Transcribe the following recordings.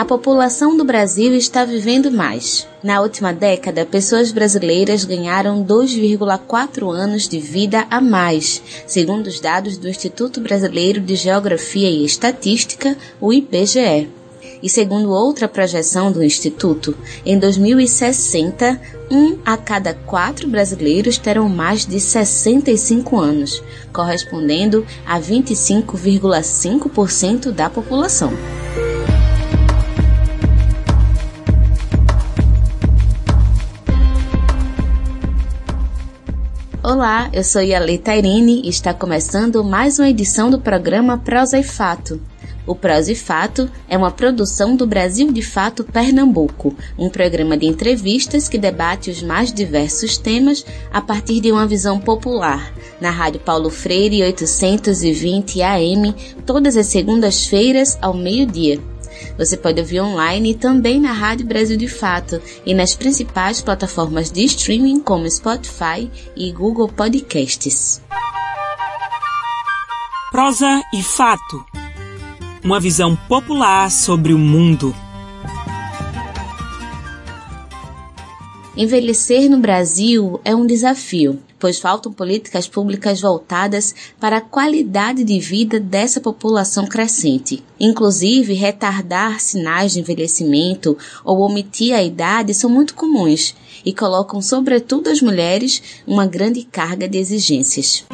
A população do Brasil está vivendo mais. Na última década, pessoas brasileiras ganharam 2,4 anos de vida a mais, segundo os dados do Instituto Brasileiro de Geografia e Estatística, o IBGE. E segundo outra projeção do Instituto, em 2060, um a cada quatro brasileiros terão mais de 65 anos, correspondendo a 25,5% da população. Olá, eu sou Yale Tairine e está começando mais uma edição do programa Prosa e Fato. O Prosa e Fato é uma produção do Brasil de Fato Pernambuco, um programa de entrevistas que debate os mais diversos temas a partir de uma visão popular, na Rádio Paulo Freire 820 AM, todas as segundas-feiras ao meio-dia. Você pode ouvir online também na Rádio Brasil de Fato e nas principais plataformas de streaming como Spotify e Google Podcasts. Prosa e Fato Uma visão popular sobre o mundo. Envelhecer no Brasil é um desafio pois faltam políticas públicas voltadas para a qualidade de vida dessa população crescente. Inclusive, retardar sinais de envelhecimento ou omitir a idade são muito comuns e colocam, sobretudo as mulheres, uma grande carga de exigências.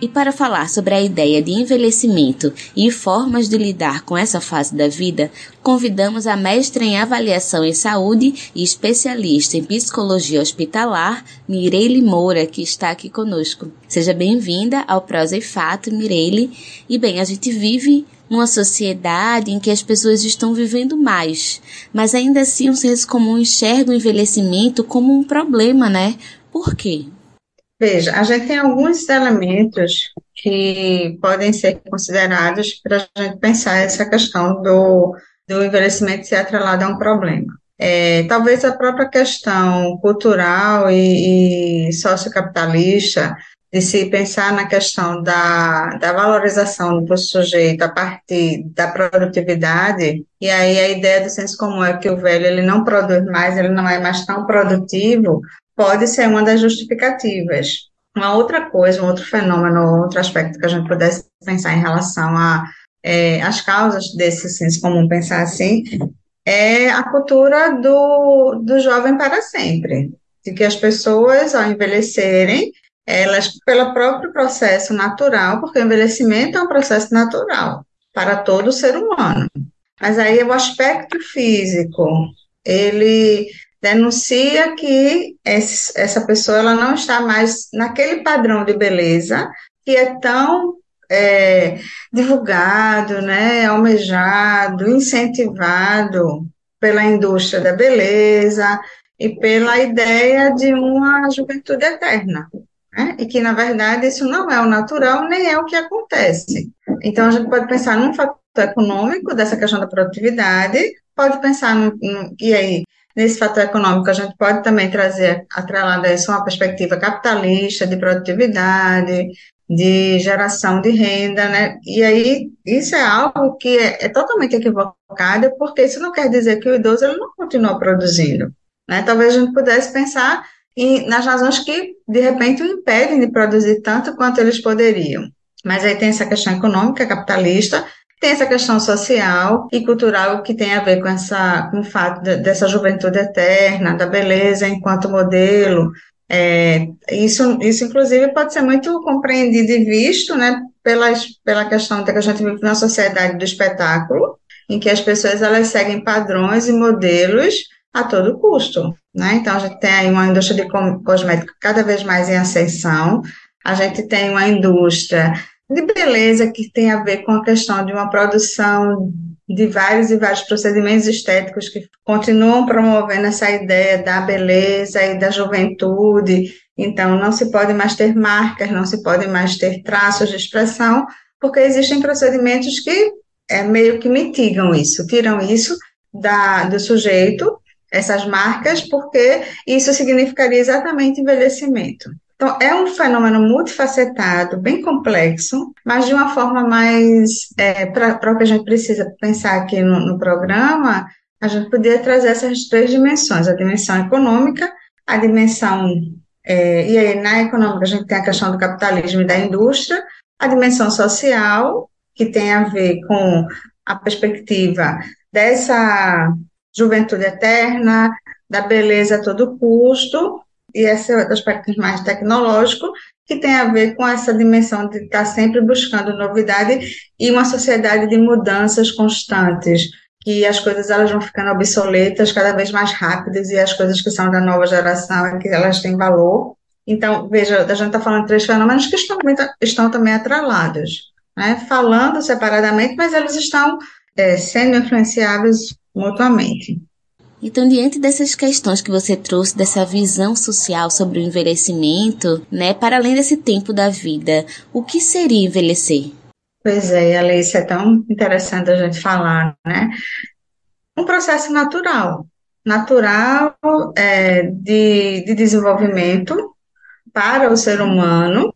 E para falar sobre a ideia de envelhecimento e formas de lidar com essa fase da vida, convidamos a mestra em avaliação em saúde e especialista em psicologia hospitalar, Mireille Moura, que está aqui conosco. Seja bem-vinda ao Prosa e Fato, Mireille. E bem, a gente vive numa sociedade em que as pessoas estão vivendo mais, mas ainda assim o senso comum enxerga o envelhecimento como um problema, né? Por quê? Veja, a gente tem alguns elementos que podem ser considerados para a gente pensar essa questão do, do envelhecimento ser atrelado a um problema. É, talvez a própria questão cultural e, e sociocapitalista de se pensar na questão da, da valorização do sujeito a partir da produtividade, e aí a ideia do senso comum é que o velho ele não produz mais, ele não é mais tão produtivo, pode ser uma das justificativas. Uma outra coisa, um outro fenômeno, outro aspecto que a gente pudesse pensar em relação a é, as causas desse senso comum, pensar assim, é a cultura do, do jovem para sempre, de que as pessoas, ao envelhecerem, elas, pelo próprio processo natural, porque o envelhecimento é um processo natural para todo ser humano. Mas aí o aspecto físico, ele denuncia que essa pessoa ela não está mais naquele padrão de beleza que é tão é, divulgado, né, almejado, incentivado pela indústria da beleza e pela ideia de uma juventude eterna. Né? E que, na verdade, isso não é o natural, nem é o que acontece. Então, a gente pode pensar num fator econômico dessa questão da produtividade, pode pensar, no, e aí, Nesse fator econômico, a gente pode também trazer, atrelada a isso, uma perspectiva capitalista, de produtividade, de geração de renda, né? E aí, isso é algo que é, é, totalmente equivocado, porque isso não quer dizer que o idoso ele não continua produzindo, né? Talvez a gente pudesse pensar em, nas razões que, de repente, o impedem de produzir tanto quanto eles poderiam. Mas aí tem essa questão econômica, capitalista, tem essa questão social e cultural que tem a ver com, essa, com o fato de, dessa juventude eterna, da beleza enquanto modelo. É, isso, isso, inclusive, pode ser muito compreendido e visto né, pelas, pela questão que a gente vive na sociedade do espetáculo, em que as pessoas elas seguem padrões e modelos a todo custo. Né? Então, a gente tem aí uma indústria de cosméticos cada vez mais em ascensão, a gente tem uma indústria de beleza que tem a ver com a questão de uma produção de vários e vários procedimentos estéticos que continuam promovendo essa ideia da beleza e da juventude. Então, não se pode mais ter marcas, não se pode mais ter traços de expressão, porque existem procedimentos que é, meio que mitigam isso, tiram isso da, do sujeito, essas marcas, porque isso significaria exatamente envelhecimento. Então, é um fenômeno multifacetado, bem complexo, mas de uma forma mais, é, para o que a gente precisa pensar aqui no, no programa, a gente poderia trazer essas três dimensões, a dimensão econômica, a dimensão, é, e aí na econômica a gente tem a questão do capitalismo e da indústria, a dimensão social, que tem a ver com a perspectiva dessa juventude eterna, da beleza a todo custo, e esse é o aspecto mais tecnológico, que tem a ver com essa dimensão de estar sempre buscando novidade e uma sociedade de mudanças constantes, que as coisas elas vão ficando obsoletas cada vez mais rápidas e as coisas que são da nova geração é que elas têm valor. Então, veja, a gente está falando de três fenômenos que estão, estão também atrelados, né? falando separadamente, mas eles estão é, sendo influenciados mutuamente. Então, diante dessas questões que você trouxe, dessa visão social sobre o envelhecimento, né, para além desse tempo da vida, o que seria envelhecer? Pois é, Alice, é tão interessante a gente falar, né? Um processo natural, natural é, de, de desenvolvimento para o ser humano,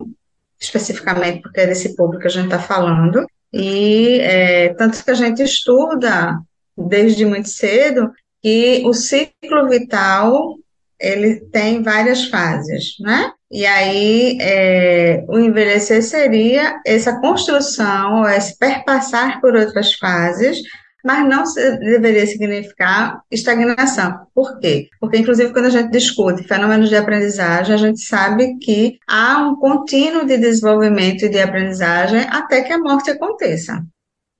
especificamente porque é desse público que a gente está falando, e é, tanto que a gente estuda desde muito cedo que o ciclo vital ele tem várias fases, né? E aí é, o envelhecer seria essa construção, esse perpassar por outras fases, mas não deveria significar estagnação. Por quê? Porque, inclusive, quando a gente discute fenômenos de aprendizagem, a gente sabe que há um contínuo de desenvolvimento e de aprendizagem até que a morte aconteça.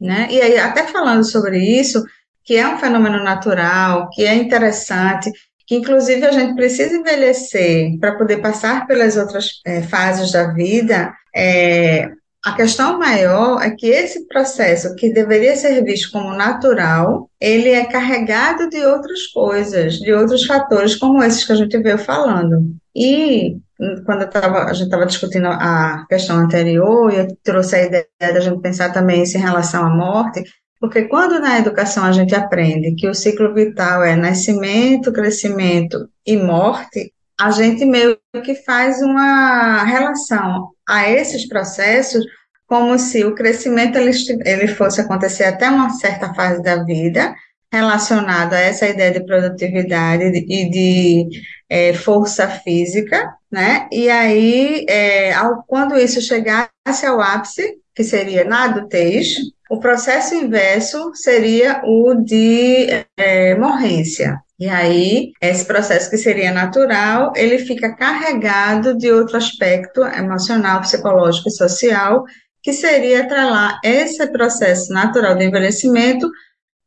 Né? E aí, até falando sobre isso, que é um fenômeno natural, que é interessante, que inclusive a gente precisa envelhecer para poder passar pelas outras é, fases da vida, é, a questão maior é que esse processo, que deveria ser visto como natural, ele é carregado de outras coisas, de outros fatores, como esses que a gente veio falando. E quando tava, a gente estava discutindo a questão anterior, e eu trouxe a ideia da gente pensar também isso em relação à morte, porque quando na educação a gente aprende que o ciclo vital é nascimento, crescimento e morte, a gente meio que faz uma relação a esses processos como se o crescimento ele, fosse acontecer até uma certa fase da vida, relacionado a essa ideia de produtividade e de é, força física, né? E aí, é, ao, quando isso chegasse ao ápice, que seria na adultez, o processo inverso seria o de é, morrência. E aí, esse processo que seria natural, ele fica carregado de outro aspecto emocional, psicológico e social, que seria atrelar esse processo natural de envelhecimento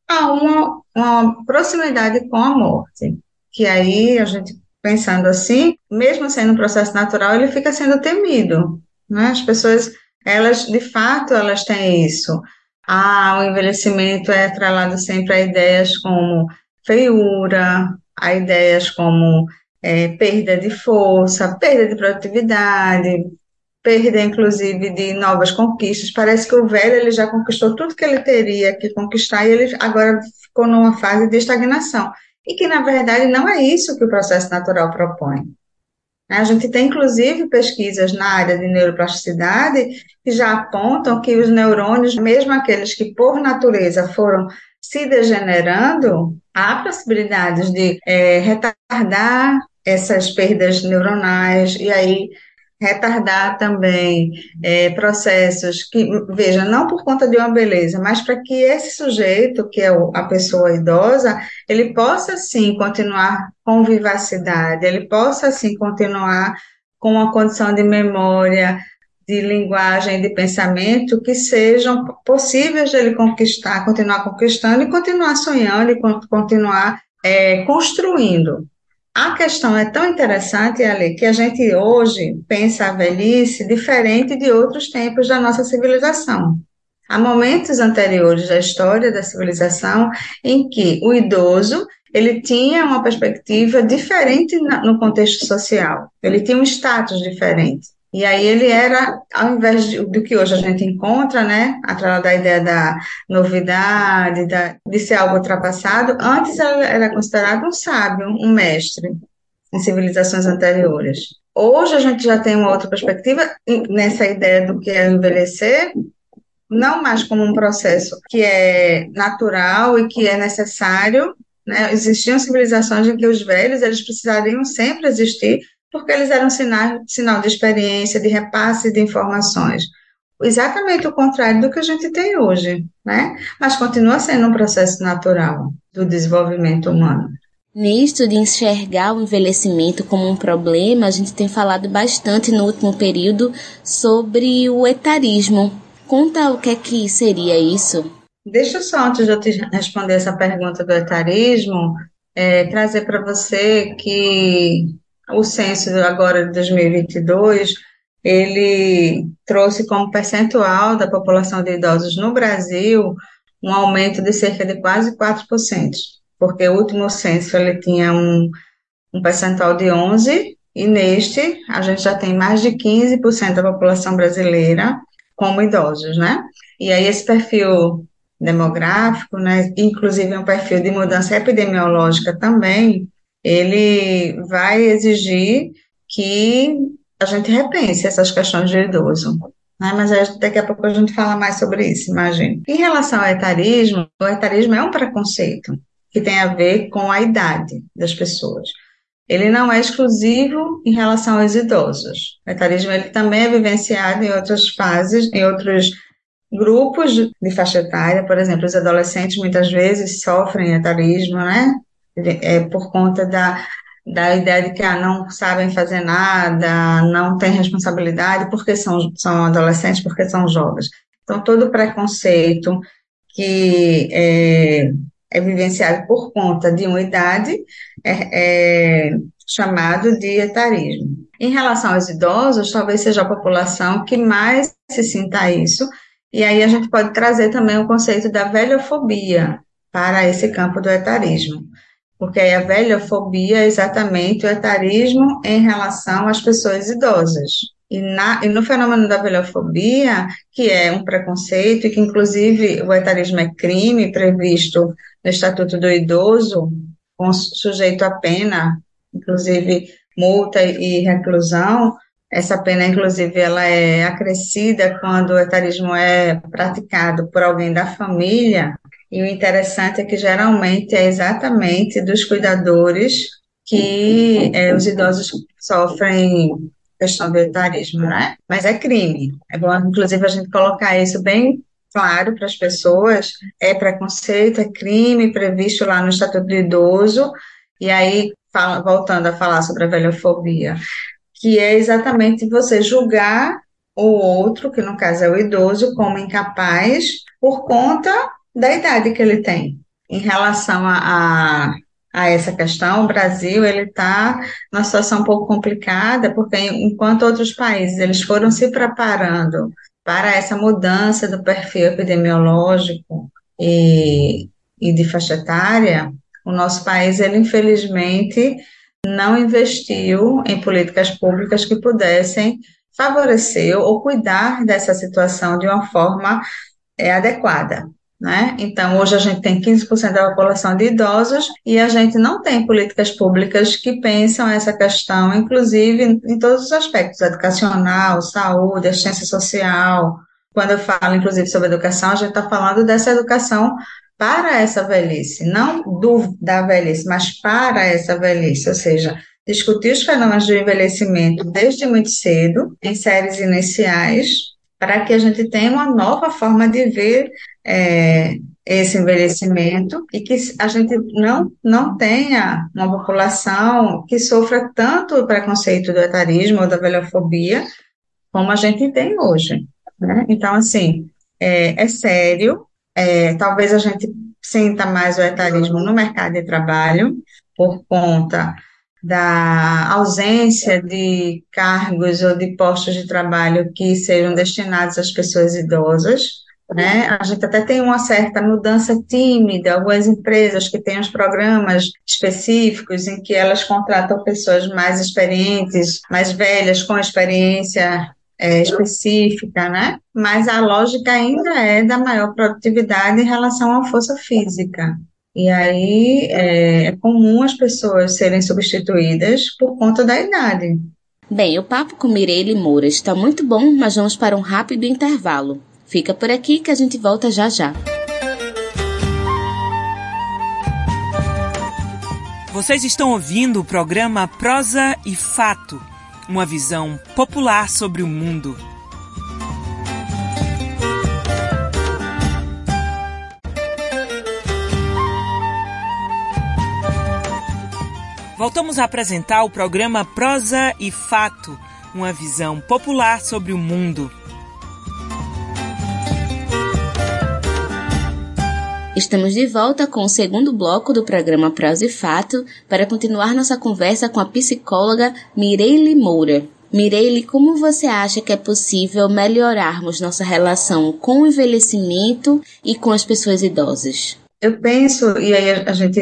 a uma, uma proximidade com a morte. Que aí, a gente pensando assim, mesmo sendo um processo natural, ele fica sendo temido. Né? As pessoas, elas, de fato, elas têm isso ah, o envelhecimento é atrelado sempre a ideias como feiura, a ideias como é, perda de força, perda de produtividade, perda, inclusive, de novas conquistas. Parece que o velho ele já conquistou tudo que ele teria que conquistar e ele agora ficou numa fase de estagnação. E que, na verdade, não é isso que o processo natural propõe. A gente tem, inclusive, pesquisas na área de neuroplasticidade que já apontam que os neurônios, mesmo aqueles que por natureza foram se degenerando, há possibilidades de é, retardar essas perdas neuronais e aí retardar também é, processos que, veja, não por conta de uma beleza, mas para que esse sujeito, que é a pessoa idosa, ele possa sim continuar com vivacidade, ele possa sim continuar com uma condição de memória, de linguagem, de pensamento que sejam possíveis de ele conquistar, continuar conquistando e continuar sonhando e continuar é, construindo. A questão é tão interessante, Ale, que a gente hoje pensa a velhice diferente de outros tempos da nossa civilização. Há momentos anteriores da história da civilização em que o idoso ele tinha uma perspectiva diferente no contexto social, ele tinha um status diferente. E aí ele era, ao invés de, do que hoje a gente encontra, né, através da ideia da novidade, da, de ser algo ultrapassado, antes era considerado um sábio, um mestre, em civilizações anteriores. Hoje a gente já tem uma outra perspectiva nessa ideia do que é envelhecer, não mais como um processo que é natural e que é necessário, né? Existiam civilizações em que os velhos eles precisariam sempre existir porque eles eram sinal, sinal de experiência, de repasse de informações. Exatamente o contrário do que a gente tem hoje, né? Mas continua sendo um processo natural do desenvolvimento humano. Nisto de enxergar o envelhecimento como um problema, a gente tem falado bastante no último período sobre o etarismo. Conta o que é que seria isso. Deixa só, antes de eu te responder essa pergunta do etarismo, é, trazer para você que o censo agora de 2022, ele trouxe como percentual da população de idosos no Brasil um aumento de cerca de quase 4% porque o último censo ele tinha um, um percentual de 11%, e neste a gente já tem mais de 15% da população brasileira como idosos, né? E aí esse perfil demográfico, né, inclusive um perfil de mudança epidemiológica também, ele vai exigir que a gente repense essas questões de idoso. Né? Mas daqui a pouco a gente fala mais sobre isso, imagino. Em relação ao etarismo, o etarismo é um preconceito que tem a ver com a idade das pessoas. Ele não é exclusivo em relação aos idosos. O etarismo ele também é vivenciado em outras fases, em outros grupos de faixa etária, por exemplo, os adolescentes muitas vezes sofrem etarismo, né? É por conta da, da ideia de que ah, não sabem fazer nada, não têm responsabilidade porque são, são adolescentes, porque são jovens. Então, todo preconceito que é, é vivenciado por conta de uma idade, é, é chamado de etarismo. Em relação aos idosos, talvez seja a população que mais se sinta isso, e aí a gente pode trazer também o conceito da velhofobia para esse campo do etarismo, porque aí a velhofobia é exatamente o etarismo em relação às pessoas idosas. E, na, e, no fenômeno da velhofobia, que é um preconceito, e que inclusive o etarismo é crime previsto no Estatuto do Idoso, com sujeito a pena, inclusive multa e reclusão, essa pena, inclusive, ela é acrescida quando o etarismo é praticado por alguém da família, e o interessante é que geralmente é exatamente dos cuidadores que é, os idosos sofrem questão do etarismo, né? Mas é crime. É bom, inclusive, a gente colocar isso bem claro para as pessoas, é preconceito, é crime previsto lá no Estatuto do Idoso, e aí, fala, voltando a falar sobre a velhofobia, que é exatamente você julgar o outro, que no caso é o idoso, como incapaz por conta da idade que ele tem. Em relação a, a, a essa questão, o Brasil ele está numa situação um pouco complicada, porque enquanto outros países eles foram se preparando para essa mudança do perfil epidemiológico e, e de faixa etária, o nosso país, ele infelizmente não investiu em políticas públicas que pudessem favorecer ou cuidar dessa situação de uma forma é, adequada. Né? Então, hoje a gente tem 15% da população de idosos e a gente não tem políticas públicas que pensam essa questão, inclusive em todos os aspectos, educacional, saúde, assistência social. Quando eu falo, inclusive, sobre educação, a gente está falando dessa educação para essa velhice, não do, da velhice, mas para essa velhice, ou seja, discutir os fenômenos do envelhecimento desde muito cedo, em séries iniciais, para que a gente tenha uma nova forma de ver é, esse envelhecimento e que a gente não, não tenha uma população que sofra tanto o preconceito do etarismo ou da velhofobia como a gente tem hoje. Né? Então, assim, é, é sério, é, talvez a gente sinta mais o etarismo no mercado de trabalho por conta da ausência de cargos ou de postos de trabalho que sejam destinados às pessoas idosas. Né? A gente até tem uma certa mudança tímida, algumas empresas que têm os programas específicos em que elas contratam pessoas mais experientes, mais velhas, com experiência é, específica, né? Mas a lógica ainda é da maior produtividade em relação à força física. E aí é, é comum as pessoas serem substituídas por conta da idade. Bem, o papo com Mireille Moura está muito bom, mas vamos para um rápido intervalo. Fica por aqui que a gente volta já já. Vocês estão ouvindo o programa Prosa e Fato, uma visão popular sobre o mundo. Voltamos a apresentar o programa Prosa e Fato, uma visão popular sobre o mundo. Estamos de volta com o segundo bloco do programa Prosa e Fato para continuar nossa conversa com a psicóloga Mireille Moura. Mireille, como você acha que é possível melhorarmos nossa relação com o envelhecimento e com as pessoas idosas? Eu penso, e aí a gente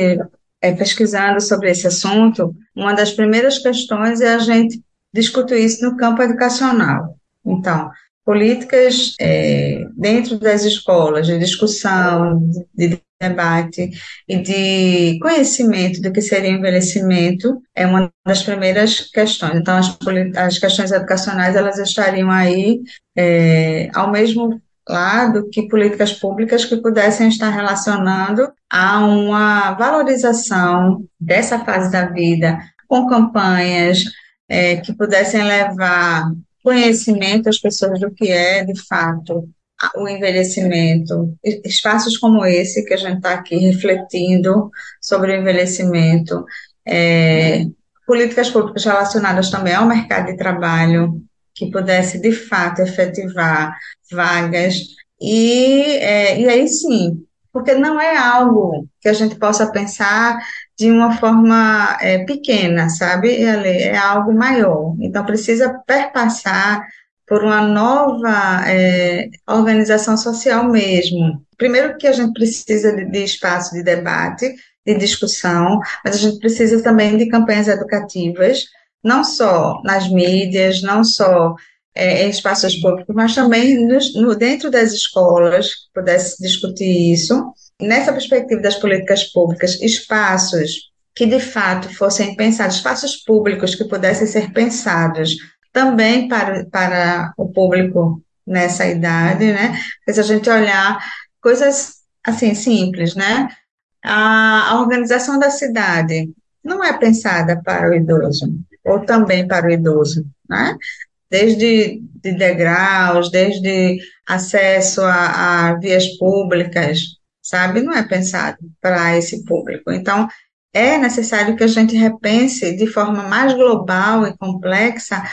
é, pesquisando sobre esse assunto, uma das primeiras questões é a gente discutir isso no campo educacional. Então, políticas é, dentro das escolas de discussão, de debate e de conhecimento do que seria envelhecimento é uma das primeiras questões. Então, as, as questões educacionais elas estariam aí é, ao mesmo lado que políticas públicas que pudessem estar relacionando a uma valorização dessa fase da vida, com campanhas é, que pudessem levar conhecimento às pessoas do que é, de fato, o envelhecimento. Espaços como esse que a gente está aqui refletindo sobre o envelhecimento, é, políticas públicas relacionadas também ao mercado de trabalho, que pudesse de fato efetivar vagas e, é, e aí sim, porque não é algo que a gente possa pensar de uma forma é, pequena, sabe? É algo maior. Então precisa perpassar por uma nova é, organização social mesmo. Primeiro que a gente precisa de, de espaço de debate, de discussão, mas a gente precisa também de campanhas educativas não só nas mídias, não só é, em espaços públicos, mas também no, dentro das escolas, pudesse discutir isso. Nessa perspectiva das políticas públicas, espaços que de fato fossem pensados, espaços públicos que pudessem ser pensados também para, para o público nessa idade, né? Se a gente olhar coisas assim simples, né? A, a organização da cidade não é pensada para o idoso ou também para o idoso, né? Desde de degraus, desde acesso a, a vias públicas, sabe? Não é pensado para esse público. Então, é necessário que a gente repense de forma mais global e complexa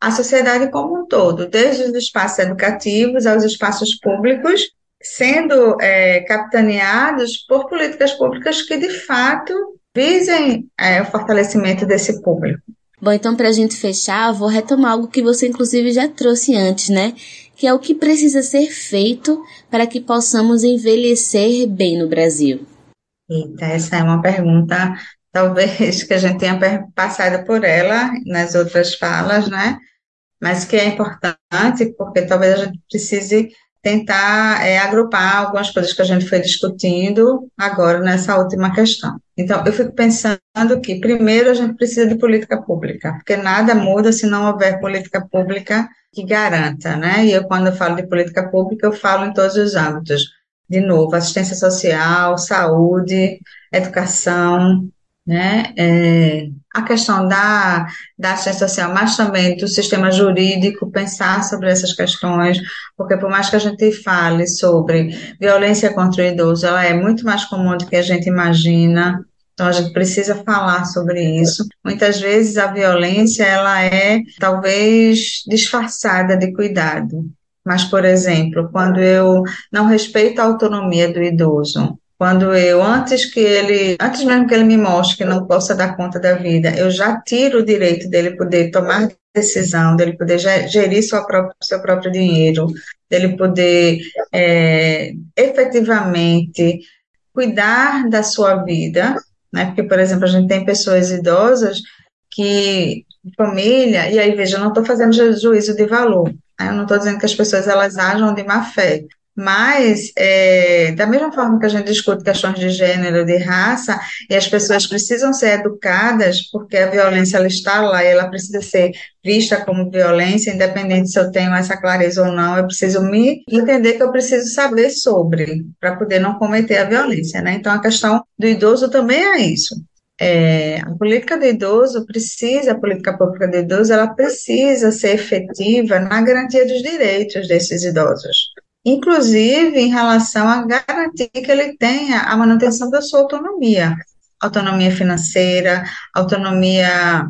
a sociedade como um todo, desde os espaços educativos aos espaços públicos, sendo é, capitaneados por políticas públicas que, de fato, visem é, o fortalecimento desse público. Bom, então para a gente fechar, vou retomar algo que você inclusive já trouxe antes, né? Que é o que precisa ser feito para que possamos envelhecer bem no Brasil. Eita, essa é uma pergunta, talvez, que a gente tenha passado por ela nas outras falas, né? Mas que é importante, porque talvez a gente precise tentar é, agrupar algumas coisas que a gente foi discutindo agora nessa última questão. Então, eu fico pensando que, primeiro, a gente precisa de política pública, porque nada muda se não houver política pública que garanta, né? E eu, quando eu falo de política pública, eu falo em todos os âmbitos. De novo, assistência social, saúde, educação, né? É, a questão da, da assistência social, mas também do sistema jurídico, pensar sobre essas questões, porque por mais que a gente fale sobre violência contra o idoso, ela é muito mais comum do que a gente imagina, então a gente precisa falar sobre isso. Muitas vezes a violência, ela é talvez disfarçada de cuidado, mas, por exemplo, quando eu não respeito a autonomia do idoso, quando eu, antes que ele, antes mesmo que ele me mostre que não possa dar conta da vida, eu já tiro o direito dele poder tomar decisão, dele poder gerir sua própria, seu próprio dinheiro, dele poder é, efetivamente cuidar da sua vida, né? Porque, por exemplo, a gente tem pessoas idosas que família, e aí veja, eu não estou fazendo juízo de valor, né? eu não estou dizendo que as pessoas elas ajam de má fé, Mas, é, da mesma forma que a gente discute questões de gênero, de raça, e as pessoas precisam ser educadas, porque a violência ela está lá e ela precisa ser vista como violência, independente se eu tenho essa clareza ou não, eu preciso me entender que eu preciso saber sobre, para poder não cometer a violência, né? Então, a questão do idoso também é isso. É, a política do idoso precisa, a política pública do idoso, ela precisa ser efetiva na garantia dos direitos desses idosos inclusive em relação a garantir que ele tenha a manutenção da sua autonomia, autonomia financeira, autonomia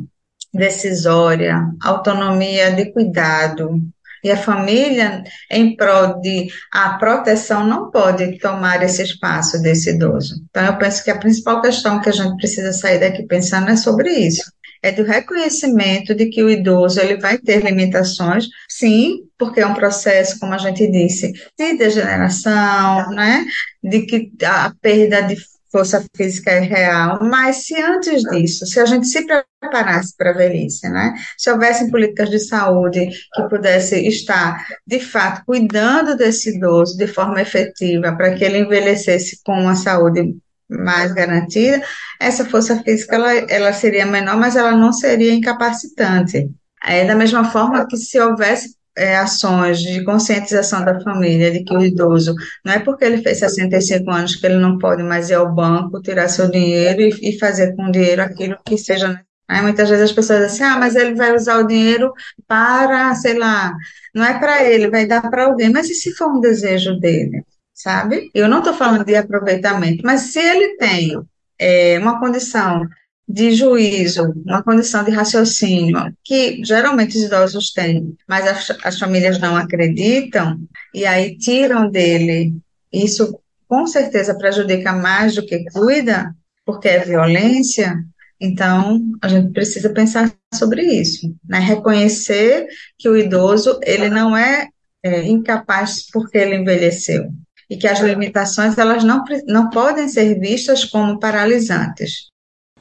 decisória, autonomia de cuidado. E a família, em prol de a proteção, não pode tomar esse espaço desse idoso. Então, eu penso que a principal questão que a gente precisa sair daqui pensando é sobre isso é do reconhecimento de que o idoso ele vai ter limitações, sim, porque é um processo, como a gente disse, de degeneração, né? De que a perda de força física é real, mas se antes disso, se a gente se preparasse para a velhice, né? Se houvessem políticas de saúde que pudessem estar, de fato, cuidando desse idoso de forma efetiva, para que ele envelhecesse com uma saúde mais garantida, essa força física ela, ela seria menor, mas ela não seria incapacitante. É da mesma forma que se houvesse é, ações de conscientização da família de que o idoso não é porque ele fez 65 anos que ele não pode mais ir ao banco, tirar seu dinheiro e, e fazer com o dinheiro aquilo que seja Aí muitas vezes as pessoas dizem assim, ah, mas ele vai usar o dinheiro para, sei lá, não é para ele, vai dar para alguém. Mas e se for um desejo dele? Sabe? Eu não estou falando de aproveitamento, mas se ele tem é, uma condição de juízo, uma condição de raciocínio, que geralmente os idosos têm, mas as, as famílias não acreditam, e aí tiram dele, isso com certeza prejudica mais do que cuida, porque é violência, então, a gente precisa pensar sobre isso, né? Reconhecer que o idoso, ele não é, é incapaz porque ele envelheceu e que as limitações elas não, não podem ser vistas como paralisantes.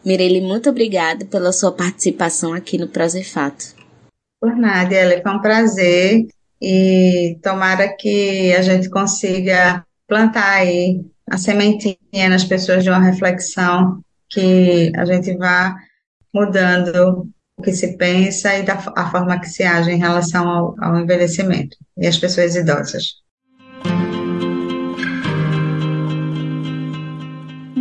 Mirelle, muito obrigada pela sua participação aqui no Prosefato. Por nada, Ela, foi um prazer e tomara que a gente consiga plantar aí a sementinha nas pessoas de uma reflexão que a gente vá mudando o que se pensa e da, a forma que se age em relação ao, ao envelhecimento e as pessoas idosas.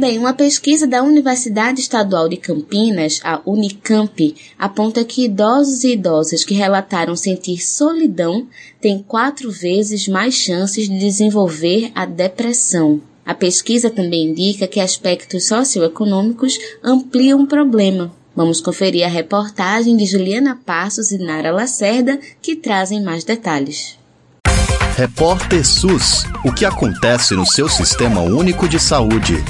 Bem, uma pesquisa da Universidade Estadual de Campinas, a Unicamp, aponta que idosos e idosas que relataram sentir solidão têm quatro vezes mais chances de desenvolver a depressão. A pesquisa também indica que aspectos socioeconômicos ampliam o problema. Vamos conferir a reportagem de Juliana Passos e Nara Lacerda, que trazem mais detalhes. Repórter SUS: O que acontece no seu sistema único de saúde?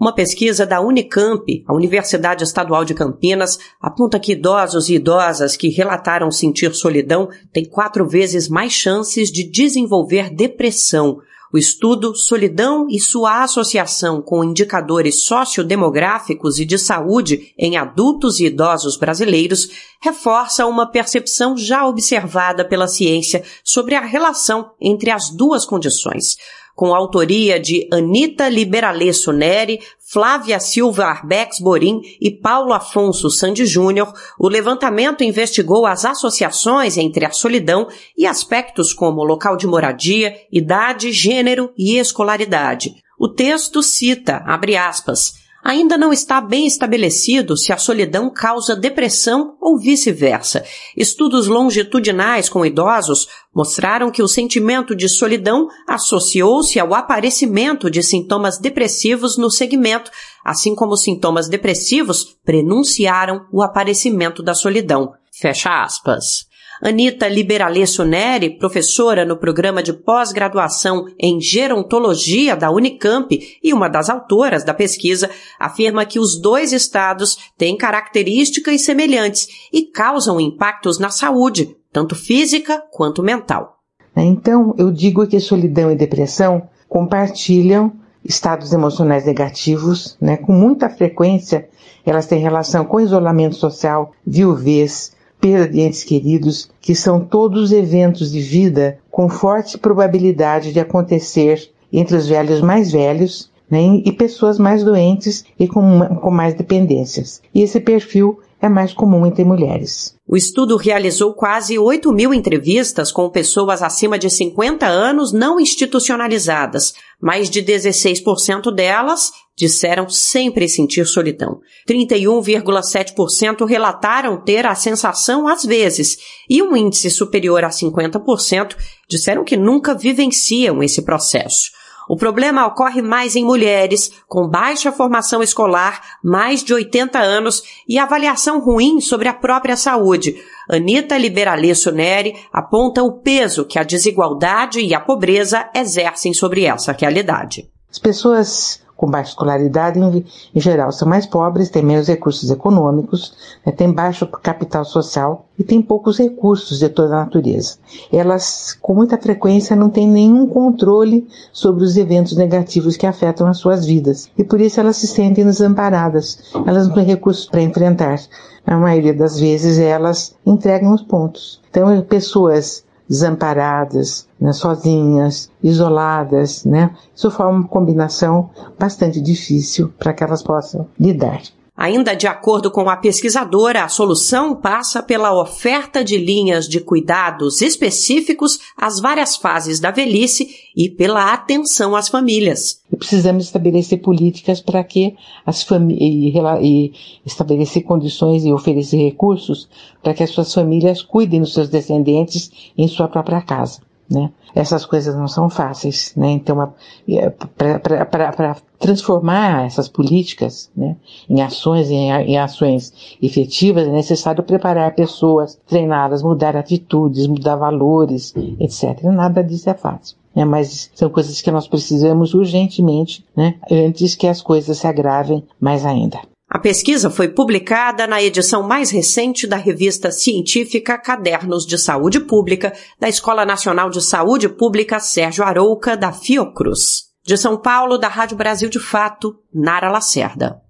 Uma pesquisa da Unicamp, a Universidade Estadual de Campinas, aponta que idosos e idosas que relataram sentir solidão têm quatro vezes mais chances de desenvolver depressão. O estudo Solidão e sua associação com indicadores sociodemográficos e de saúde em adultos e idosos brasileiros reforça uma percepção já observada pela ciência sobre a relação entre as duas condições com autoria de Anita Liberalesso Neri, Flávia Silva Arbex Borim e Paulo Afonso Sandi Júnior, o levantamento investigou as associações entre a solidão e aspectos como local de moradia, idade, gênero e escolaridade. O texto cita, abre aspas, Ainda não está bem estabelecido se a solidão causa depressão ou vice-versa. Estudos longitudinais com idosos mostraram que o sentimento de solidão associou-se ao aparecimento de sintomas depressivos no segmento, assim como sintomas depressivos prenunciaram o aparecimento da solidão. Fecha aspas. Anita Liberalesso Neri, professora no programa de pós-graduação em gerontologia da Unicamp e uma das autoras da pesquisa, afirma que os dois estados têm características semelhantes e causam impactos na saúde, tanto física quanto mental. Então, eu digo que solidão e depressão compartilham estados emocionais negativos, né? Com muita frequência, elas têm relação com isolamento social, viuvez, perda de entes queridos, que são todos eventos de vida com forte probabilidade de acontecer entre os velhos mais velhos né, e pessoas mais doentes e com, com mais dependências. E esse perfil é mais comum entre mulheres. O estudo realizou quase 8 mil entrevistas com pessoas acima de 50 anos não institucionalizadas. Mais de 16% delas disseram sempre sentir solidão. 31,7% relataram ter a sensação às vezes, e um índice superior a 50% disseram que nunca vivenciam esse processo. O problema ocorre mais em mulheres, com baixa formação escolar, mais de 80 anos e avaliação ruim sobre a própria saúde. Anitta Liberalesso Neri aponta o peso que a desigualdade e a pobreza exercem sobre essa realidade. As pessoas com baixa escolaridade, em, em, geral, são mais pobres, têm menos recursos econômicos, né, têm baixo capital social e têm poucos recursos de toda a natureza. Elas, com muita frequência, não têm nenhum controle sobre os eventos negativos que afetam as suas vidas e por isso elas se sentem desamparadas. Elas não têm recursos para enfrentar. Na maioria das vezes, elas entregam os pontos. Então, pessoas desamparadas, né, sozinhas, isoladas, né? Isso forma uma combinação bastante difícil para que elas possam lidar. Ainda de acordo com a pesquisadora, a solução passa pela oferta de linhas de cuidados específicos às várias fases da velhice e pela atenção às famílias. E precisamos estabelecer políticas para que as famílias e, estabelecer condições e oferecer recursos para que as suas famílias cuidem dos seus descendentes em sua própria casa né? Essas coisas não são fáceis, né? Então, é, para transformar essas políticas, né, em ações, em, em ações efetivas, é necessário preparar pessoas, treiná-las, mudar atitudes, mudar valores, etc. Nada disso é fácil. É, mas são coisas que nós precisamos urgentemente, né, antes que as coisas se agravem mais ainda. A pesquisa foi publicada na edição mais recente da revista científica Cadernos de Saúde Pública da Escola Nacional de Saúde Pública Sérgio Arouca, da Fiocruz. De São Paulo, da Rádio Brasil de Fato, Nara Lacerda.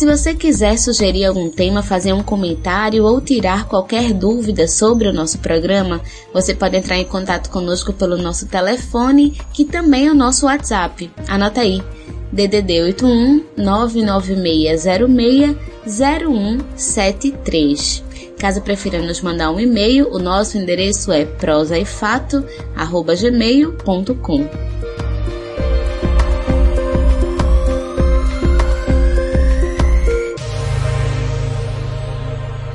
Se você quiser sugerir algum tema, fazer um comentário ou tirar qualquer dúvida sobre o nosso programa, você pode entrar em contato conosco pelo nosso telefone, que também é o nosso WhatsApp. Anota aí: DDD 81 99606 0173. Caso prefira nos mandar um e-mail, o nosso endereço é prosaifato@gmail.com.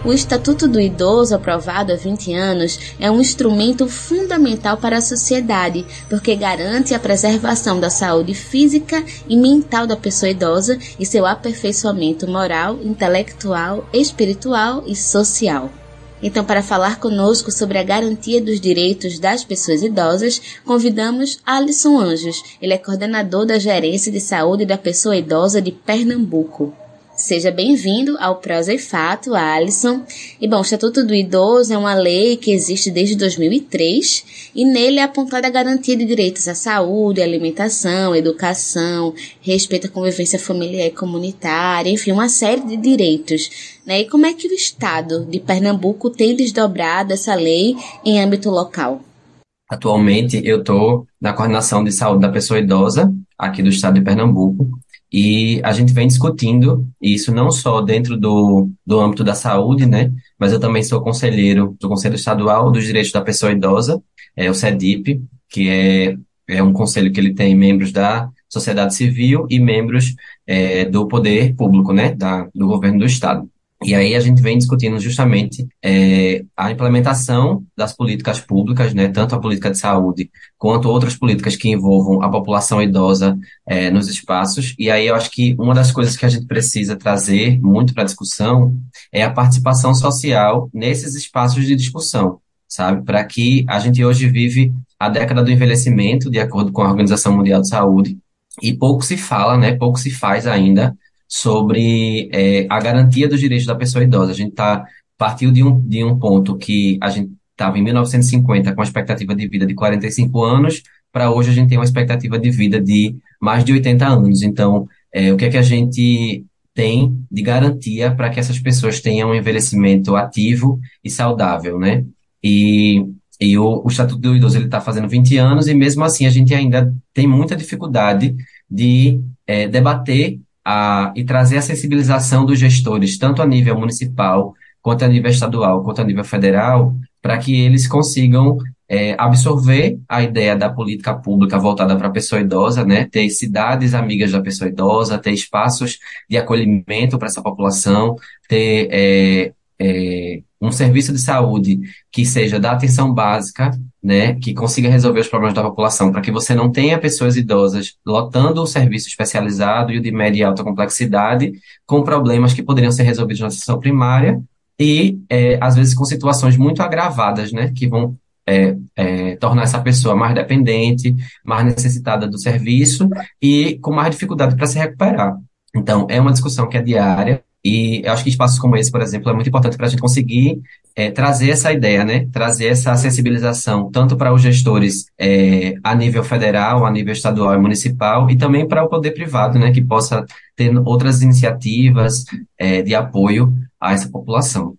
O Estatuto do Idoso, aprovado há 20 anos, é um instrumento fundamental para a sociedade, porque garante a preservação da saúde física e mental da pessoa idosa e seu aperfeiçoamento moral, intelectual, espiritual e social. Então, para falar conosco sobre a garantia dos direitos das pessoas idosas, convidamos Alisson Anjos. Ele é coordenador da Gerência de Saúde da Pessoa Idosa de Pernambuco. Seja bem-vindo ao Prosa e Fato, Alisson. E bom, o Estatuto do Idoso é uma lei que existe desde 2003 e nele é apontada a garantia de direitos à saúde, alimentação, educação, respeito à convivência familiar e comunitária, enfim, uma série de direitos. Né? E como é que o Estado de Pernambuco tem desdobrado essa lei em âmbito local? Atualmente eu estou na coordenação de saúde da pessoa idosa aqui do estado de Pernambuco e a gente vem discutindo isso não só dentro do, do âmbito da saúde, né? Mas eu também sou conselheiro do Conselho Estadual dos Direitos da Pessoa Idosa, é o CEDIP, que é, é um conselho que ele tem membros da sociedade civil e membros é, do poder público, né? Da, do governo do Estado. E aí a gente vem discutindo justamente é, a implementação das políticas públicas, né, tanto a política de saúde quanto outras políticas que envolvam a população idosa é, nos espaços. E aí eu acho que uma das coisas que a gente precisa trazer muito para a discussão é a participação social nesses espaços de discussão, sabe? Para que a gente hoje vive a década do envelhecimento, de acordo com a Organização Mundial de Saúde, e pouco se fala, né, pouco se faz ainda sobre é, a garantia dos direitos da pessoa idosa. A gente tá, partiu de um, de um ponto que a gente estava em 1950 com a expectativa de vida de 45 anos, para hoje a gente tem uma expectativa de vida de mais de 80 anos. Então, é, o que é que a gente tem de garantia para que essas pessoas tenham um envelhecimento ativo e saudável, né? E, e o, o Estatuto do Idoso ele está fazendo 20 anos e mesmo assim a gente ainda tem muita dificuldade de é, debater a, e trazer a sensibilização dos gestores, tanto a nível municipal, quanto a nível estadual, quanto a nível federal, para que eles consigam é, absorver a ideia da política pública voltada para a pessoa idosa, né? Ter cidades amigas da pessoa idosa, ter espaços de acolhimento para essa população, ter é, é, um serviço de saúde que seja da atenção básica, né? Que consiga resolver os problemas da população, para que você não tenha pessoas idosas lotando o serviço especializado e o de média e alta complexidade com problemas que poderiam ser resolvidos na atenção primária e, é, às vezes, com situações muito agravadas, né? Que vão é, é, tornar essa pessoa mais dependente, mais necessitada do serviço e com mais dificuldade para se recuperar. Então, é uma discussão que é diária e eu acho que espaços como esse, por exemplo, é muito importante para a gente conseguir é, trazer essa ideia, né? Trazer essa sensibilização tanto para os gestores é, a nível federal, a nível estadual e municipal, e também para o poder privado, né? Que possa ter outras iniciativas é, de apoio a essa população.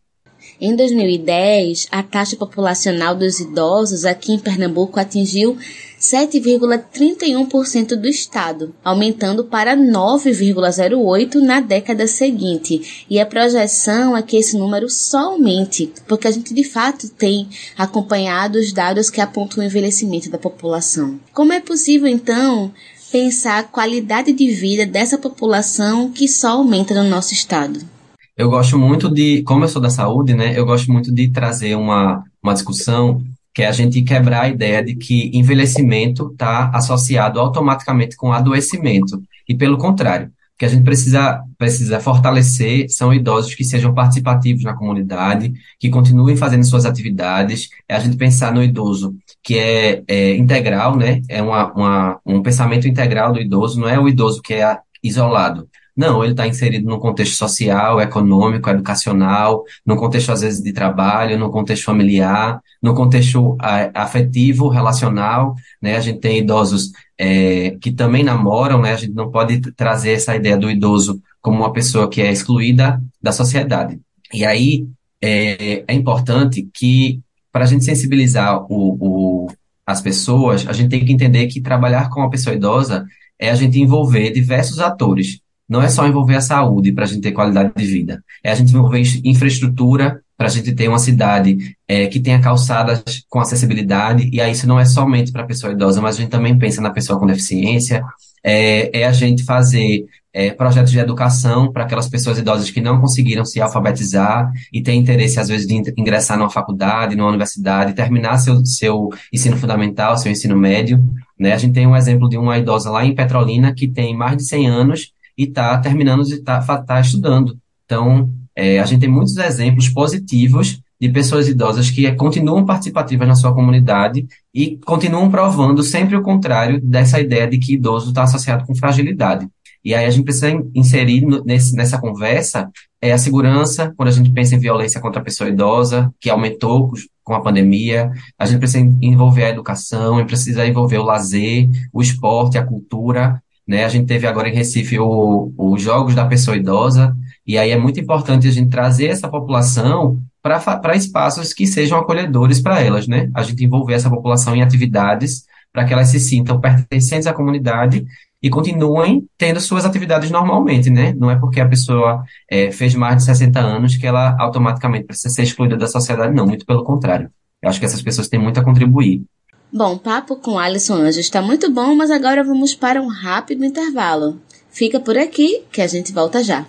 Em 2010, a taxa populacional dos idosos aqui em Pernambuco atingiu 7,31% do estado, aumentando para 9,08% na década seguinte. E a projeção é que esse número só aumente, porque a gente de fato tem acompanhado os dados que apontam o envelhecimento da população. Como é possível então pensar a qualidade de vida dessa população que só aumenta no nosso estado? Eu gosto muito de, como eu sou da saúde, né, eu gosto muito de trazer uma, uma discussão que é a gente quebrar a ideia de que envelhecimento está associado automaticamente com adoecimento. E pelo contrário, o que a gente precisa, precisa fortalecer são idosos que sejam participativos na comunidade, que continuem fazendo suas atividades. É a gente pensar no idoso que é, é integral, né? É uma, uma, um pensamento integral do idoso, não é o idoso que é isolado. Não, ele está inserido num contexto social, econômico, educacional, num contexto, às vezes, de trabalho, num contexto familiar, num contexto afetivo, relacional, né? A gente tem idosos é, que também namoram, né? A gente não pode trazer essa ideia do idoso como uma pessoa que é excluída da sociedade. E aí, é, é importante que, para a gente sensibilizar o, o, as pessoas, a gente tem que entender que trabalhar com uma pessoa idosa é a gente envolver diversos atores, não é só envolver a saúde para a gente ter qualidade de vida, é a gente envolver infraestrutura para a gente ter uma cidade é, que tenha calçadas com acessibilidade, e aí isso não é somente para a pessoa idosa, mas a gente também pensa na pessoa com deficiência, é, é a gente fazer é, projetos de educação para aquelas pessoas idosas que não conseguiram se alfabetizar e têm interesse, às vezes, de ingressar numa faculdade, numa universidade, terminar seu, seu ensino fundamental, seu ensino médio. Né? A gente tem um exemplo de uma idosa lá em Petrolina que tem mais de 100 anos e está terminando de estar tá, tá estudando. Então, é, a gente tem muitos exemplos positivos de pessoas idosas que continuam participativas na sua comunidade e continuam provando sempre o contrário dessa ideia de que idoso está associado com fragilidade. E aí a gente precisa inserir nesse, nessa conversa é a segurança, quando a gente pensa em violência contra a pessoa idosa, que aumentou com a pandemia, a gente precisa envolver a educação, a gente precisa envolver o lazer, o esporte, a cultura, né? A gente teve agora em Recife os Jogos da Pessoa Idosa, e aí é muito importante a gente trazer essa população para espaços que sejam acolhedores para elas, né? A gente envolver essa população em atividades para que elas se sintam pertencentes à comunidade e continuem tendo suas atividades normalmente, né? Não é porque a pessoa é, fez mais de 60 anos que ela automaticamente precisa ser excluída da sociedade, não, muito pelo contrário. Eu acho que essas pessoas têm muito a contribuir. Bom, papo com Alisson Anjos está muito bom, mas agora vamos para um rápido intervalo. Fica por aqui que a gente volta já.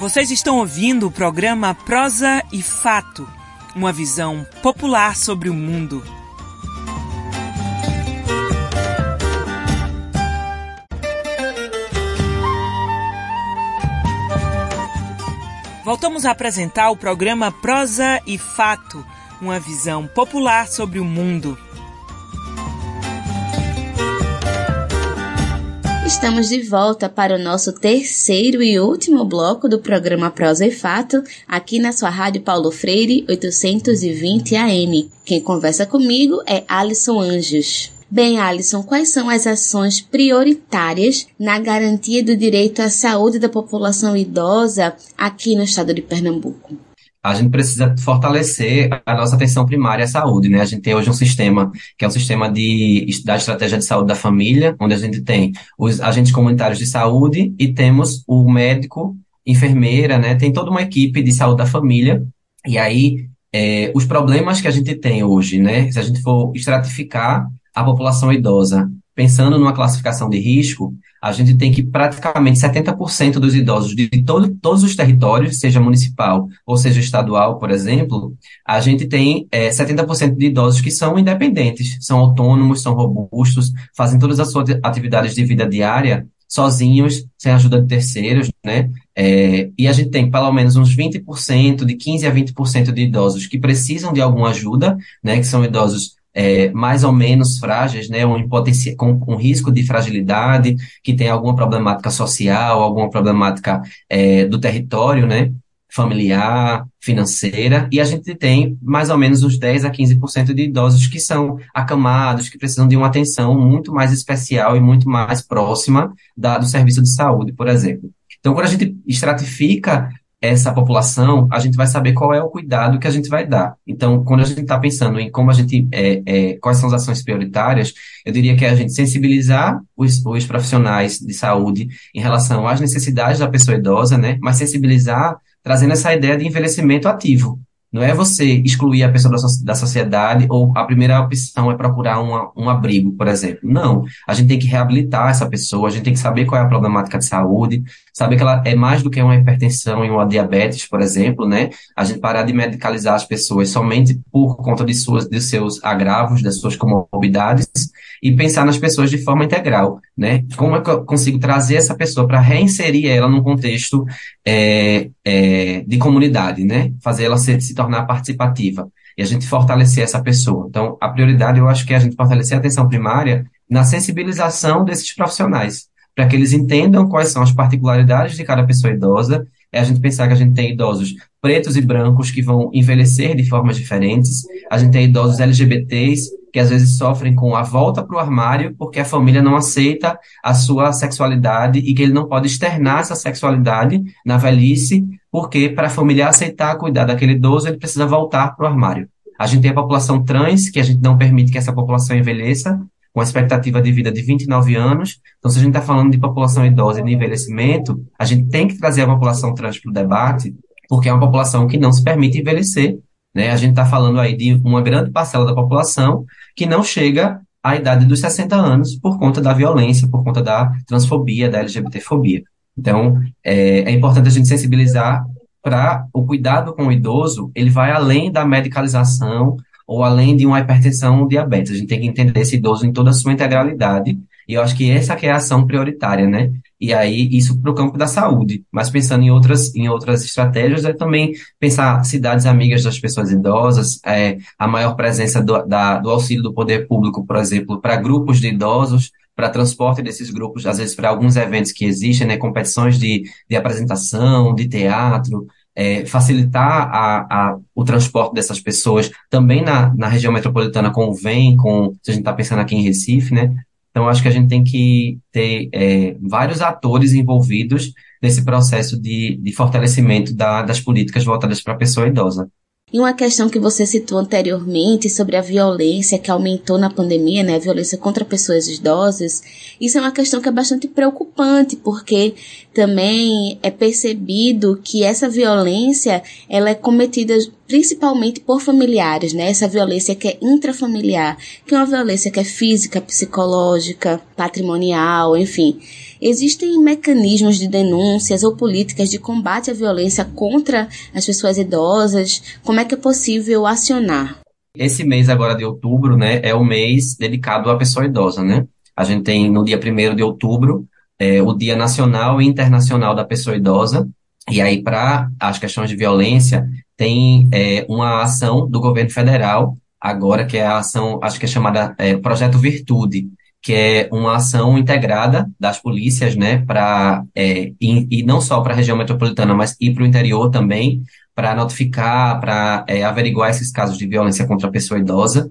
Vocês estão ouvindo o programa Prosa e Fato, uma visão popular sobre o mundo. Voltamos a apresentar o programa Prosa e Fato, uma visão popular sobre o mundo. Estamos de volta para o nosso terceiro e último bloco do programa Prosa e Fato, aqui na sua Rádio Paulo Freire 820 AM. Quem conversa comigo é Alisson Anjos. Bem, Alisson, quais são as ações prioritárias na garantia do direito à saúde da população idosa aqui no estado de Pernambuco? a gente precisa fortalecer a nossa atenção primária à saúde, né? A gente tem hoje um sistema que é um sistema de, da estratégia de saúde da família, onde a gente tem os agentes comunitários de saúde e temos o médico, enfermeira, né? Tem toda uma equipe de saúde da família. E aí, é, os problemas que a gente tem hoje, né? Se a gente for estratificar a população idosa, pensando numa classificação de risco, a gente tem que praticamente 70% dos idosos de todo, todos os territórios, seja municipal ou seja estadual, por exemplo, a gente tem é, 70% de idosos que são independentes, são autônomos, são robustos, fazem todas as suas atividades de vida diária sozinhos, sem ajuda de terceiros, né? É, e a gente tem pelo menos uns 20%, de 15% a 20% de idosos que precisam de alguma ajuda, né? Que são idosos é, mais ou menos frágeis, né, um com, com risco de fragilidade, que tem alguma problemática social, alguma problemática é, do território, né, familiar, financeira, e a gente tem mais ou menos uns 10 a 15% de idosos que são acamados, que precisam de uma atenção muito mais especial e muito mais próxima da, do serviço de saúde, por exemplo. Então, quando a gente estratifica essa população, a gente vai saber qual é o cuidado que a gente vai dar. Então, quando a gente está pensando em como a gente, é, é, quais são as ações prioritárias, eu diria que é a gente sensibilizar os, os profissionais de saúde em relação às necessidades da pessoa idosa, né? Mas sensibilizar trazendo essa ideia de envelhecimento ativo. Não é você excluir a pessoa da, sociedade ou a primeira opção é procurar uma, um abrigo, por exemplo. Não. A gente tem que reabilitar essa pessoa, a gente tem que saber qual é a problemática de saúde, saber que ela é mais do que uma hipertensão e uma diabetes, por exemplo, né? A gente parar de medicalizar as pessoas somente por conta de, suas, de seus agravos, das suas comorbidades e pensar nas pessoas de forma integral, né? Como é que eu consigo trazer essa pessoa para reinserir ela num contexto é, é, de comunidade, né? Fazer ela se, se tornar participativa e a gente fortalecer essa pessoa. Então, a prioridade eu acho que é a gente fortalecer a atenção primária na sensibilização desses profissionais, para que eles entendam quais são as particularidades de cada pessoa idosa. É a gente pensar que a gente tem idosos pretos e brancos que vão envelhecer de formas diferentes, a gente tem idosos LGBTs que às vezes sofrem com a volta para o armário porque a família não aceita a sua sexualidade e que ele não pode externar essa sexualidade na velhice porque para a família aceitar cuidar daquele idoso, ele precisa voltar para o armário. A gente tem a população trans, que a gente não permite que essa população envelheça, com expectativa de vida de 29 anos. Então, se a gente está falando de população idosa e de envelhecimento, a gente tem que trazer a população trans para o debate, porque é uma população que não se permite envelhecer. Né? A gente está falando aí de uma grande parcela da população que não chega à idade dos 60 anos por conta da violência, por conta da transfobia, da LGBTfobia. Então, é, é importante a gente sensibilizar para o cuidado com o idoso, ele vai além da medicalização ou além de uma hipertensão ou diabetes. A gente tem que entender esse idoso em toda a sua integralidade. E eu acho que essa que é a ação prioritária, né? E aí, isso para o campo da saúde. Mas pensando em outras, em outras estratégias, é também pensar cidades amigas das pessoas idosas, é, a maior presença do, da, do auxílio do poder público, por exemplo, para grupos de idosos, para transporte desses grupos, às vezes para alguns eventos que existem, né, competições de, de apresentação, de teatro, é, facilitar a, a, o transporte dessas pessoas também na, na região metropolitana VEM, com, se a gente está pensando aqui em Recife, né? Então, acho que a gente tem que ter é, vários atores envolvidos nesse processo de, de fortalecimento da, das políticas voltadas para a pessoa idosa. E uma questão que você citou anteriormente sobre a violência que aumentou na pandemia, né, a violência contra pessoas idosas, isso é uma questão que é bastante preocupante, porque também é percebido que essa violência, ela é cometida principalmente por familiares, né? Essa violência que é intrafamiliar, que é uma violência que é física, psicológica, patrimonial, enfim. Existem mecanismos de denúncias ou políticas de combate à violência contra as pessoas idosas? Como é que é possível acionar? Esse mês agora de outubro, né, é o mês dedicado à pessoa idosa, né? A gente tem no dia 1 de outubro é, o Dia Nacional e Internacional da Pessoa Idosa, e aí, para as questões de violência, tem é, uma ação do governo federal, agora, que é a ação, acho que é chamada é, Projeto Virtude, que é uma ação integrada das polícias, né, para é, e, e, não só para a região metropolitana, mas ir para o interior também, para notificar, para é, averiguar esses casos de violência contra a pessoa idosa.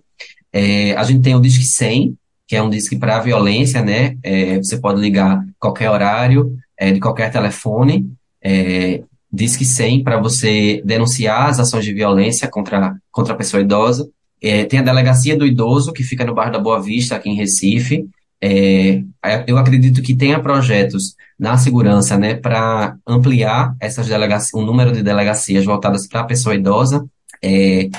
É, a gente tem o Disque 100, que é um disque para violência, né? É, você pode ligar qualquer horário, é, de qualquer telefone. É, Disque 100 para você denunciar as ações de violência contra, contra a pessoa idosa. É, tem a Delegacia do Idoso, que fica no bairro da Boa Vista, aqui em Recife. É, eu acredito que tenha projetos na segurança, né, para ampliar essas delegacias, o número de delegacias voltadas para a pessoa idosa. É,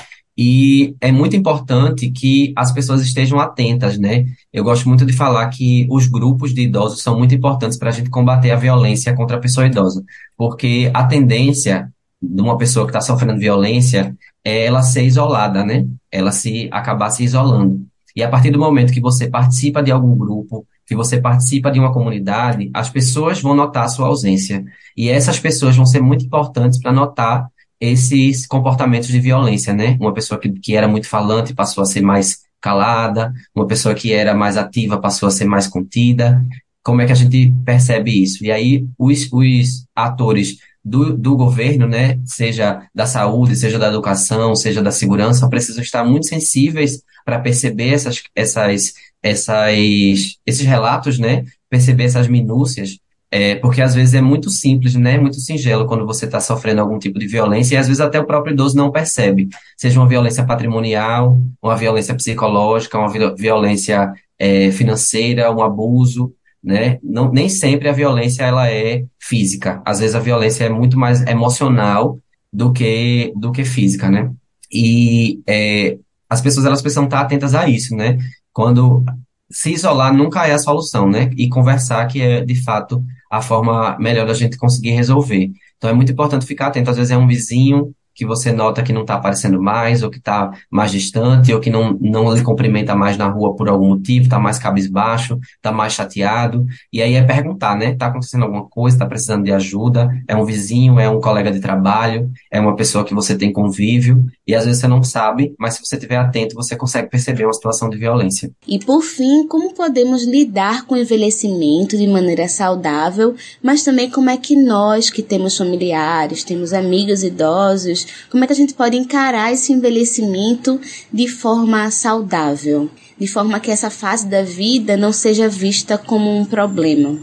e é muito importante que as pessoas estejam atentas, né? Eu gosto muito de falar que os grupos de idosos são muito importantes para a gente combater a violência contra a pessoa idosa, porque a tendência de uma pessoa que está sofrendo violência é ela ser isolada, né? Ela se acabar se isolando. E a partir do momento que você participa de algum grupo, que você participa de uma comunidade, as pessoas vão notar a sua ausência. E essas pessoas vão ser muito importantes para notar esses comportamentos de violência, né? Uma pessoa que, que era muito falante passou a ser mais calada, uma pessoa que era mais ativa passou a ser mais contida. Como é que a gente percebe isso? E aí, os, os atores do, do governo, né, seja da saúde, seja da educação, seja da segurança, precisam estar muito sensíveis para perceber essas, essas, essas, esses relatos, né, perceber essas minúcias é, porque às vezes é muito simples, né? Muito singelo quando você está sofrendo algum tipo de violência e às vezes até o próprio idoso não percebe. Seja uma violência patrimonial, uma violência psicológica, uma violência é, financeira, um abuso, né? Não, nem sempre a violência ela é física. Às vezes a violência é muito mais emocional do que do que física, né? E é, as pessoas elas precisam estar atentas a isso, né? Quando se isolar nunca é a solução, né? E conversar que é de fato a forma melhor da gente conseguir resolver. Então é muito importante ficar atento. Às vezes é um vizinho que você nota que não está aparecendo mais, ou que está mais distante, ou que não, não lhe cumprimenta mais na rua por algum motivo, está mais cabisbaixo, está mais chateado. E aí é perguntar, né? Está acontecendo alguma coisa, está precisando de ajuda? É um vizinho, é um colega de trabalho, é uma pessoa que você tem convívio, e às vezes você não sabe, mas se você estiver atento, você consegue perceber uma situação de violência. E por fim, como podemos lidar com o envelhecimento de maneira saudável, mas também como é que nós que temos familiares, temos amigos idosos, como é que a gente pode encarar esse envelhecimento de forma saudável, de forma que essa fase da vida não seja vista como um problema?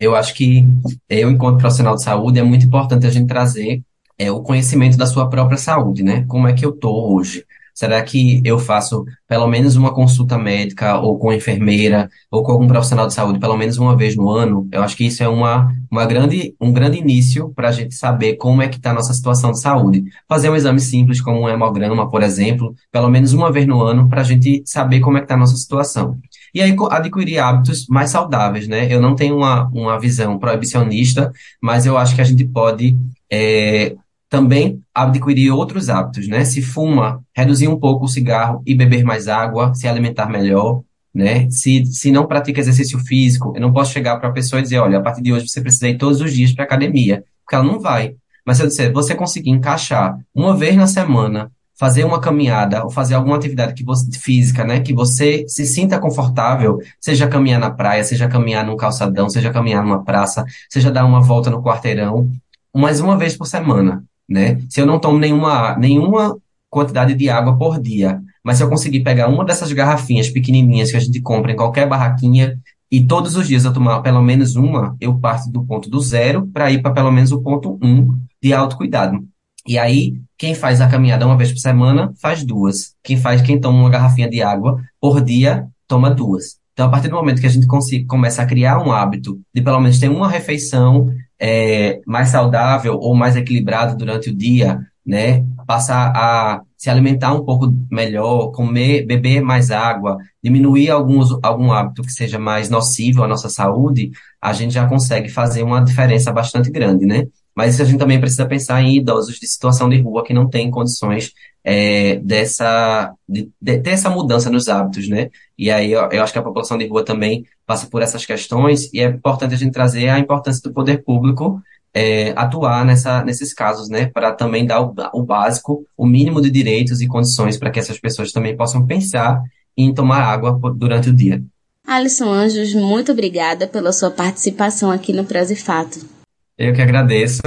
Eu acho que eu, enquanto profissional de saúde, é muito importante a gente trazer é, o conhecimento da sua própria saúde, né? Como é que eu tô hoje? Será que eu faço pelo menos uma consulta médica ou com enfermeira ou com algum profissional de saúde pelo menos uma vez no ano? Eu acho que isso é uma, uma grande, um grande início para a gente saber como é que está a nossa situação de saúde. Fazer um exame simples como um hemograma, por exemplo, pelo menos uma vez no ano para a gente saber como é que está a nossa situação. E aí adquirir hábitos mais saudáveis, né? Eu não tenho uma, uma visão proibicionista, mas eu acho que a gente pode é, também adquirir outros hábitos, né? Se fuma, reduzir um pouco o cigarro e beber mais água, se alimentar melhor, né? Se, se não pratica exercício físico, eu não posso chegar para a pessoa e dizer, olha, a partir de hoje você precisa ir todos os dias para academia, porque ela não vai. Mas se eu disser, você conseguir encaixar uma vez na semana, fazer uma caminhada ou fazer alguma atividade que você, física, né, que você se sinta confortável, seja caminhar na praia, seja caminhar num calçadão, seja caminhar numa praça, seja dar uma volta no quarteirão, mais uma vez por semana né? Se eu não tomo nenhuma, nenhuma quantidade de água por dia, mas se eu conseguir pegar uma dessas garrafinhas pequenininhas que a gente compra em qualquer barraquinha e todos os dias eu tomar pelo menos uma, eu parto do ponto do zero para ir para pelo menos o ponto um de autocuidado. E aí, quem faz a caminhada uma vez por semana, faz duas. Quem faz, quem toma uma garrafinha de água por dia, toma duas. Então, a partir do momento que a gente começa a criar um hábito de pelo menos ter uma refeição é, mais saudável ou mais equilibrado durante o dia, né? Passar a se alimentar um pouco melhor, comer, beber mais água, diminuir alguns, algum hábito que seja mais nocivo à nossa saúde, a gente já consegue fazer uma diferença bastante grande, né? Mas a gente também precisa pensar em idosos de situação de rua que não têm condições é, dessa, de, de, ter essa mudança nos hábitos, né? E aí eu, eu, acho que a população de rua também passa por essas questões e é importante a gente trazer a importância do poder público é, atuar nessa, nesses casos, né? Para também dar o, o básico, o mínimo de direitos e condições para que essas pessoas também possam pensar em tomar água durante o dia. Alisson Anjos, muito obrigada pela sua participação aqui no Prazo e Fato. Eu que agradeço.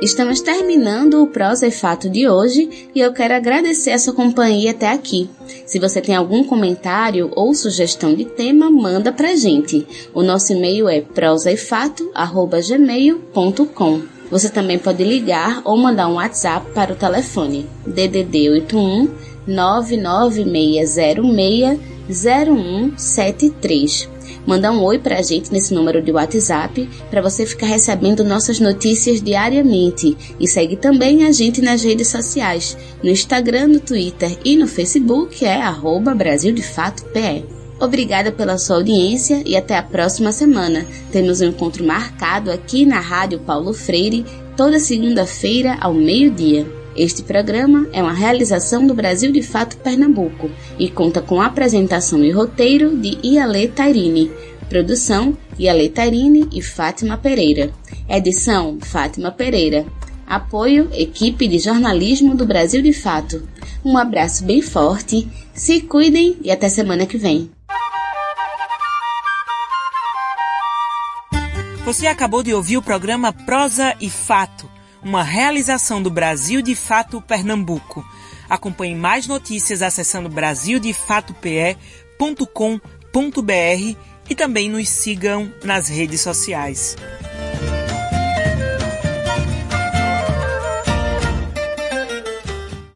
Estamos terminando o Prosa e Fato de hoje e eu quero agradecer a sua companhia até aqui. Se você tem algum comentário ou sugestão de tema, manda pra gente. O nosso e-mail é prosaefato@gmail.com. Você também pode ligar ou mandar um WhatsApp para o telefone DDD 81 99606 0173 Manda um oi pra gente nesse número de WhatsApp para você ficar recebendo nossas notícias diariamente. E segue também a gente nas redes sociais, no Instagram, no Twitter e no Facebook é arroba Brasil de Fato PE. Obrigada pela sua audiência e até a próxima semana. Temos um encontro marcado aqui na Rádio Paulo Freire, toda segunda-feira ao meio-dia. Este programa é uma realização do Brasil de Fato Pernambuco e conta com apresentação e roteiro de Iale Tairini. Produção Iale Tairini e Fátima Pereira. Edição Fátima Pereira. Apoio Equipe de Jornalismo do Brasil de Fato. Um abraço bem forte, se cuidem e até semana que vem. Você acabou de ouvir o programa Prosa e Fato uma realização do Brasil de Fato Pernambuco. Acompanhe mais notícias acessando brasildefatope.com.br e também nos sigam nas redes sociais.